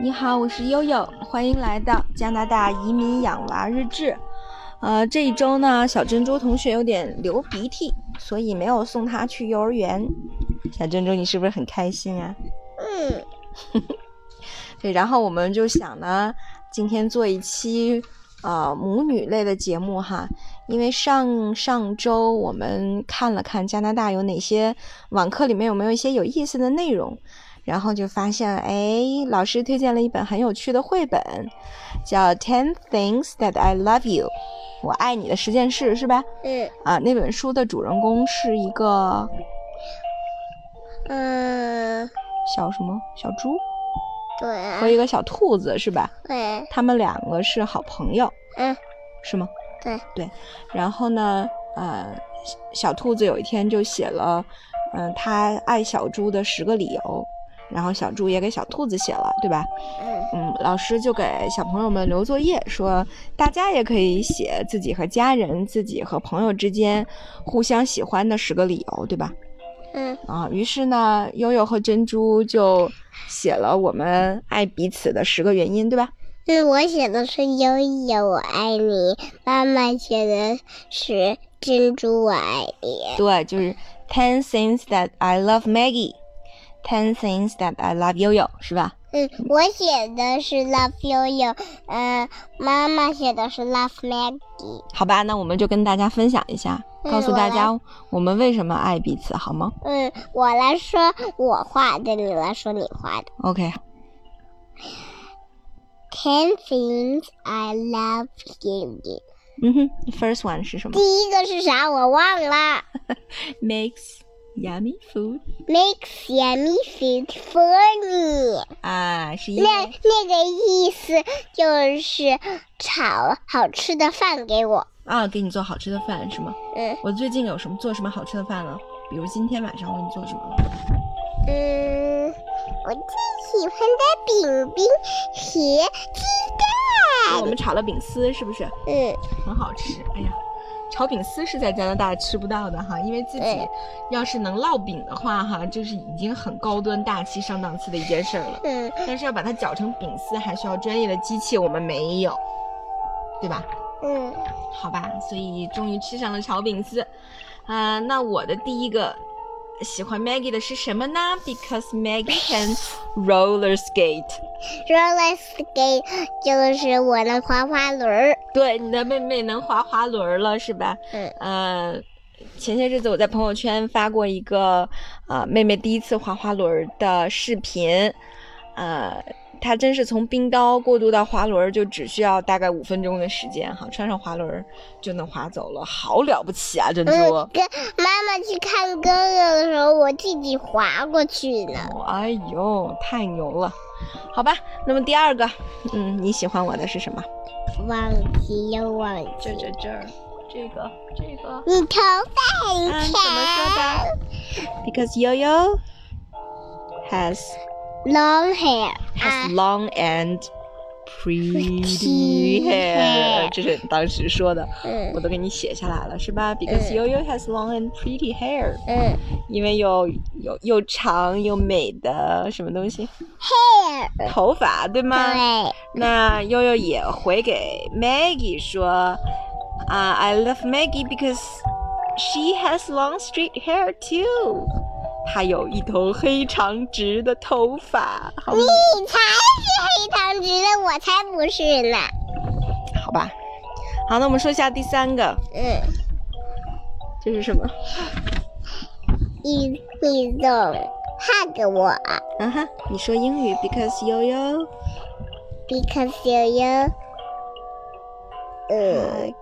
你好，我是悠悠，欢迎来到加拿大移民养娃日志。呃，这一周呢，小珍珠同学有点流鼻涕，所以没有送她去幼儿园。小珍珠，你是不是很开心啊？嗯，对，然后我们就想呢，今天做一期呃母女类的节目哈，因为上上周我们看了看加拿大有哪些网课里面有没有一些有意思的内容，然后就发现，哎，老师推荐了一本很有趣的绘本，叫《Ten Things That I Love You》，我爱你的十件事，是吧？嗯啊，那本书的主人公是一个嗯，小什么小猪对和一个小兔子，是吧？对，他们两个是好朋友，嗯是吗？对，对。然后呢，呃，小小兔子有一天就写了，嗯、他爱小猪的十个理由，然后小猪也给小兔子写了，对吧？嗯嗯，老师就给小朋友们留作业，说大家也可以写自己和家人、自己和朋友之间互相喜欢的十个理由，对吧？嗯啊，于是呢，悠悠和珍珠就写了我们爱彼此的十个原因，对吧？嗯，我写的是悠悠，我爱你；妈妈写的是珍珠，我爱你。对，就是 ten things that I love Maggie。Ten things that I love Yoyo 是吧？嗯，我写的是 love Yoyo，，嗯，妈妈写的是 love Maggie。好吧，那我们就跟大家分享一下，嗯告诉大家我们为什么爱彼此，好吗嗯，我来说我画的，你来说你画的。？OK，Ten things I love you。嗯哼，First one 是什么第一个是啥？我忘了。？Makes yummy food，makes yummy food for me。啊，是因那为那那个意思就是炒好吃的饭给我。啊，给你做好吃的饭是吗？嗯我最近有什么做什么好吃的饭了？比如今天晚上我给你做什么？嗯，我最喜欢的饼饼和鸡蛋。我们炒了饼丝，是不是？嗯很好吃。哎呀，炒饼丝是在加拿大吃不到的哈，因为自己嗯要是能烙饼的话哈，就是已经很高端大气上档次的一件事儿了。嗯但是要把它搅成饼丝，还需要专业的机器，我们没有，对吧？嗯好吧，所以终于吃上了炒饼丝。啊、那我的第一个喜欢 Maggie 的是什么呢？Because Maggie can roller skate。，roller skate 就是我的滑滑轮儿。对，你的妹妹能滑滑轮儿了，是吧？嗯呃，前些日子我在朋友圈发过一个啊、妹妹第一次滑滑轮儿的视频，呃，她真是从冰刀过渡到滑轮儿就只需要大概五分钟的时间哈，穿上滑轮儿就能滑走了，好了不起啊，珍珠！嗯，跟妈妈去看哥哥的时候，我自己滑过去呢。哦哎呦，太牛了！好吧，那么第二个，嗯，你喜欢我的是什么？忘记又忘记。这这这儿，这个这个。你头发很嗯，怎么说的？Because Yo-Yo hair has 啊 long and pretty hair，hair 这是当时说的，嗯我都给你写下来了，是吧？Because 嗯 Yo-Yo has long and pretty hair，嗯因为有有又长又美的什么东西，hair 头发，对吗？对，那悠悠也回给 Maggie 说，啊、i love Maggie because she has long straight hair too。她有一头黑长直的头发，好。美，你才是黑长直的，我才不是呢。好吧？好，那我们说一下第三个，嗯，这是什么？你你总 hug 我。啊哈，你说英语，because 悠悠，because you 嗯。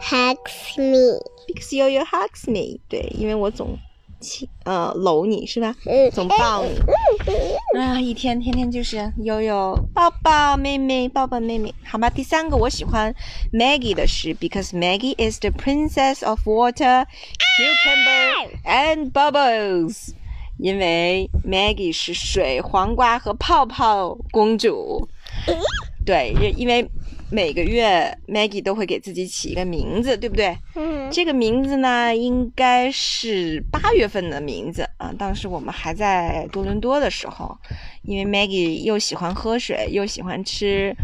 Hugs me，because 悠悠 hugs me，对，因为我总亲呃搂你是吧？嗯，总抱你。啊，一天天天就是悠悠抱抱妹妹，抱抱妹妹，好吧。第三个我喜欢 Maggie 的是，because Maggie is the princess of water, cucumber and bubbles。因为 Maggie 是水、黄瓜和泡泡公主。对，因因为每个月 Maggie 都会给自己起一个名字，对不对？嗯这个名字呢，应该是八月份的名字啊。当时我们还在多伦多的时候，因为 Maggie 又喜欢喝水，又喜欢吃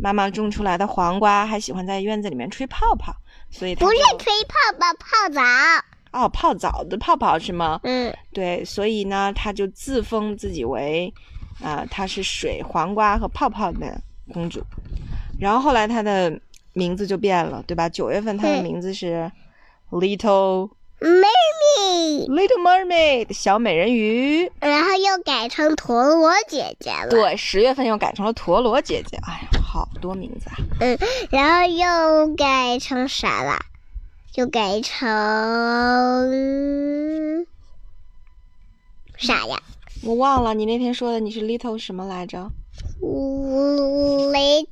妈妈种出来的黄瓜，还喜欢在院子里面吹泡泡，所以不是吹泡泡泡澡。哦泡澡的泡泡是吗？嗯对，所以呢，她就自封自己为啊、她是水、黄瓜和泡泡的公主。然后后来她的名字就变了，对吧？九月份她的名字是 Little。，Mermaid，Little Mermaid 小美人鱼，然后又改成陀螺姐姐了。对，十月份又改成了陀螺姐姐。哎呀，好多名字啊！嗯，然后又改成啥了？又改成啥呀？我忘了你那天说的你是 Little 什么来着？雷，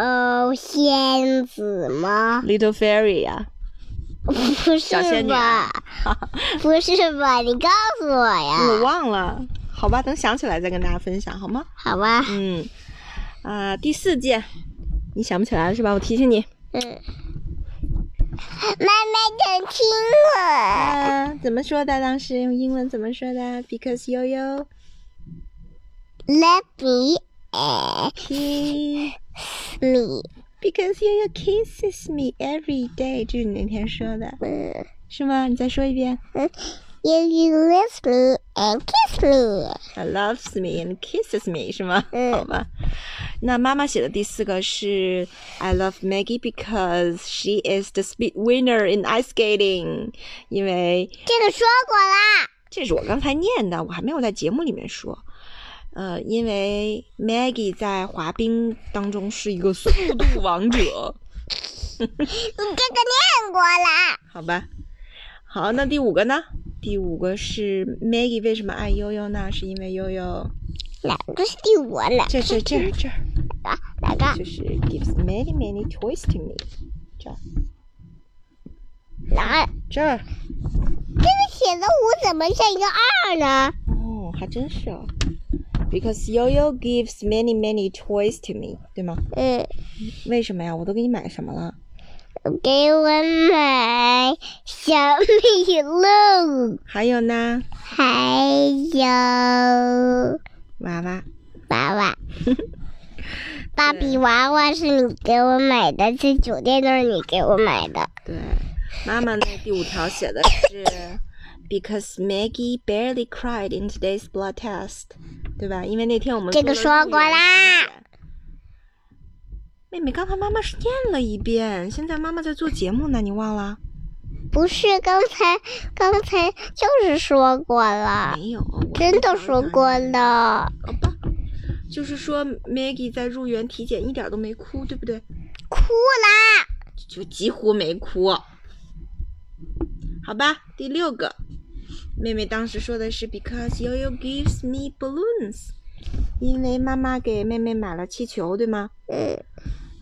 哦，仙子吗？Little Fairy 呀、不是吧啊？不是吧？你告诉我呀我。忘了，好吧，等想起来再跟大家分享好吗？好吧。嗯，啊、第四件，你想不起来了是吧？我提醒你。嗯。妈妈想听我。啊，怎么说的？当时用英文怎么说的？Because you you Let me eh, kiss me. because you you kisses me every day，这是你那天说的，嗯。是吗？你再说一遍。 You you lift me and kiss me. He loves me and kisses me，是吗？嗯好吧。那妈妈写的第四个是 I love Maggie because she is the speed winner in ice skating，因为这个说过啦。这是我刚才念的，我还没有在节目里面说。 呃，因为 Maggie 在滑冰当中是一个速度 王者，你这个念过了。好吧？好，那第五个呢？第五个是 Maggie 为什么爱悠悠呢？是因为悠悠哪个是第五了？这这这儿这儿。哪个？就是 gives many many toys to me。这儿哪？这儿这个写的五怎么像一个二呢？哦，还真是哦。Because Yo-Yo gives many many toys to me，对吗？嗯，为什么呀？我都给你买什么了？给我买小米鹿，还有呢，还有娃娃。娃娃。芭比娃娃是你给我买的，这酒店都是你给我买的。对，妈妈呢？第五条写的是 Because Maggie barely cried in today's blood test， 对吧？因为那天我们这个说过啦。妹妹，刚才妈妈是念了一遍，现在妈妈在做节目呢，你忘了？不是，刚才刚才就是说过了，没有，真的说过。了。好吧，就是说 Maggie 在入园体检一点都没哭，对不对？哭啦！就几乎没哭。好吧，第六个，妹妹当时说的是 Because Yo-Yo gives me balloons，因为妈妈给妹妹买了气球，对吗？嗯，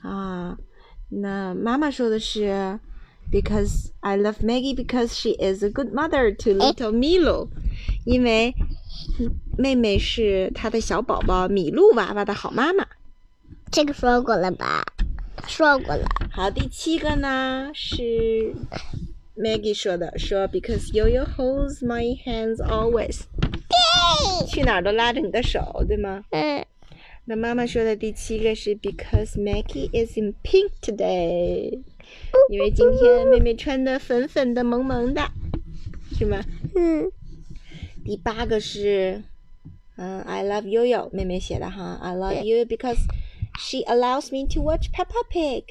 啊，那妈妈说的是 Because I love Maggie because she is a good mother to little Milo，因为妹妹是她的小宝宝米露娃娃的好妈妈。这个说过了吧？说过了。好，第七个呢是 Maggie 说的，说 Because Yo-Yo holds my hands always，去哪儿都拉着你的手，对吗？嗯，那妈妈说的第七个是 Because Maggie is in pink today，因为今天妹妹穿的粉粉的、萌萌的，是吗？嗯，第八个是，嗯，I love Yo-Yo，妹妹写的哈，I love you because she allows me to watch Peppa Pig，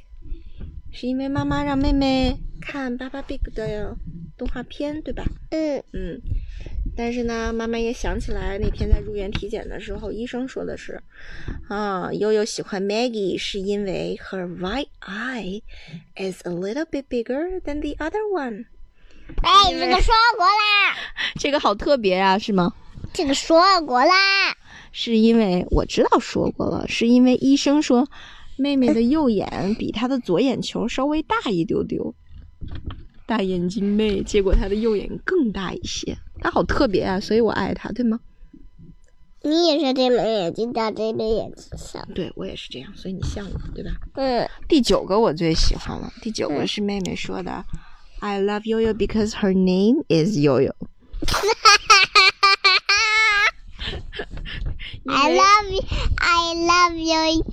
是因为妈妈让妹妹 看 Peppa Pig 的动画片，对吧？嗯，嗯，但是呢，妈妈也想起来那天在入园体检的时候，医生说的是，啊，悠悠喜欢 Maggie 是因为 her right eye is a little bit bigger than the other one。哎，这个说过啦，这个好特别啊，是吗？这个说过啦。是因为我知道说过了，是因为医生说妹妹的右眼比她的左眼球稍微大一丢丢，大眼睛妹，结果她的右眼更大一些。她好特别啊，所以我爱她，对吗？你也是这枚眼睛大这边眼睛小。对我也是这样，所以你像我，对吧？嗯，第九个我最喜欢了，第九个是妹妹说的、i love Yoyo because her name is Yoyo。I love you. I love you.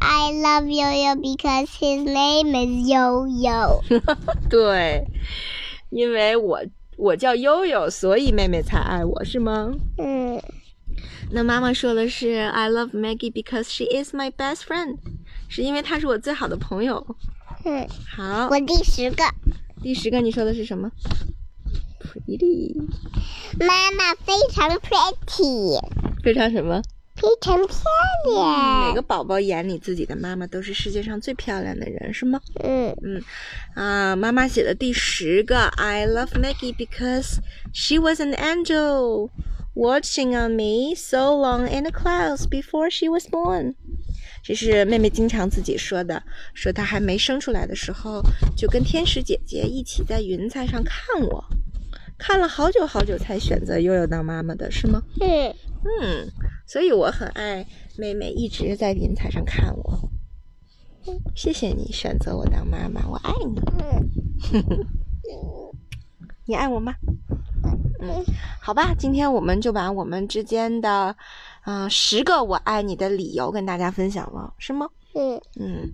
I love Yo-Yo because his name is Yo-Yo. 对，因为我我叫悠悠，所以妹妹才爱我，是吗？嗯，那妈妈说的是 I love Maggie because she is my best friend，是因为她是我最好的朋友。嗯，好，我第十个，第十个你说的是什么？Pretty，妈妈非常 pretty，非常什么？非常漂亮。每个宝宝眼里自己的妈妈都是世界上最漂亮的人，是吗？嗯啊，妈妈写的第十个，I love Maggie because she was an angel watching on me so long in the clouds before she was born。这是妹妹经常自己说的，说她还没生出来的时候，就跟天使姐姐一起在云彩上看我，看了好久好久才选择悠悠当妈妈的，是吗？嗯，嗯，所以我很爱妹妹一直在云彩上看我。谢谢你选择我当妈妈，我爱你。你爱我吗？嗯，好吧，今天我们就把我们之间的，啊、十个我爱你的理由跟大家分享了，是吗？嗯，嗯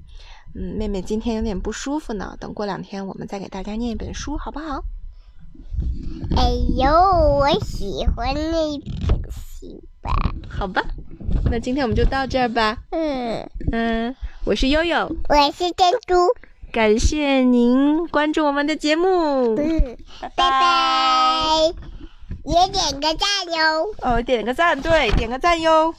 嗯，妹妹今天有点不舒服呢，等过两天我们再给大家念一本书，好不好？哎呦，我喜欢那本戏吧。好吧，那今天我们就到这儿吧。嗯，嗯，我是悠悠，我是珍珠。感谢您关注我们的节目。嗯，拜拜拜，也点个赞哟。哦，点个赞，对，点个赞哟。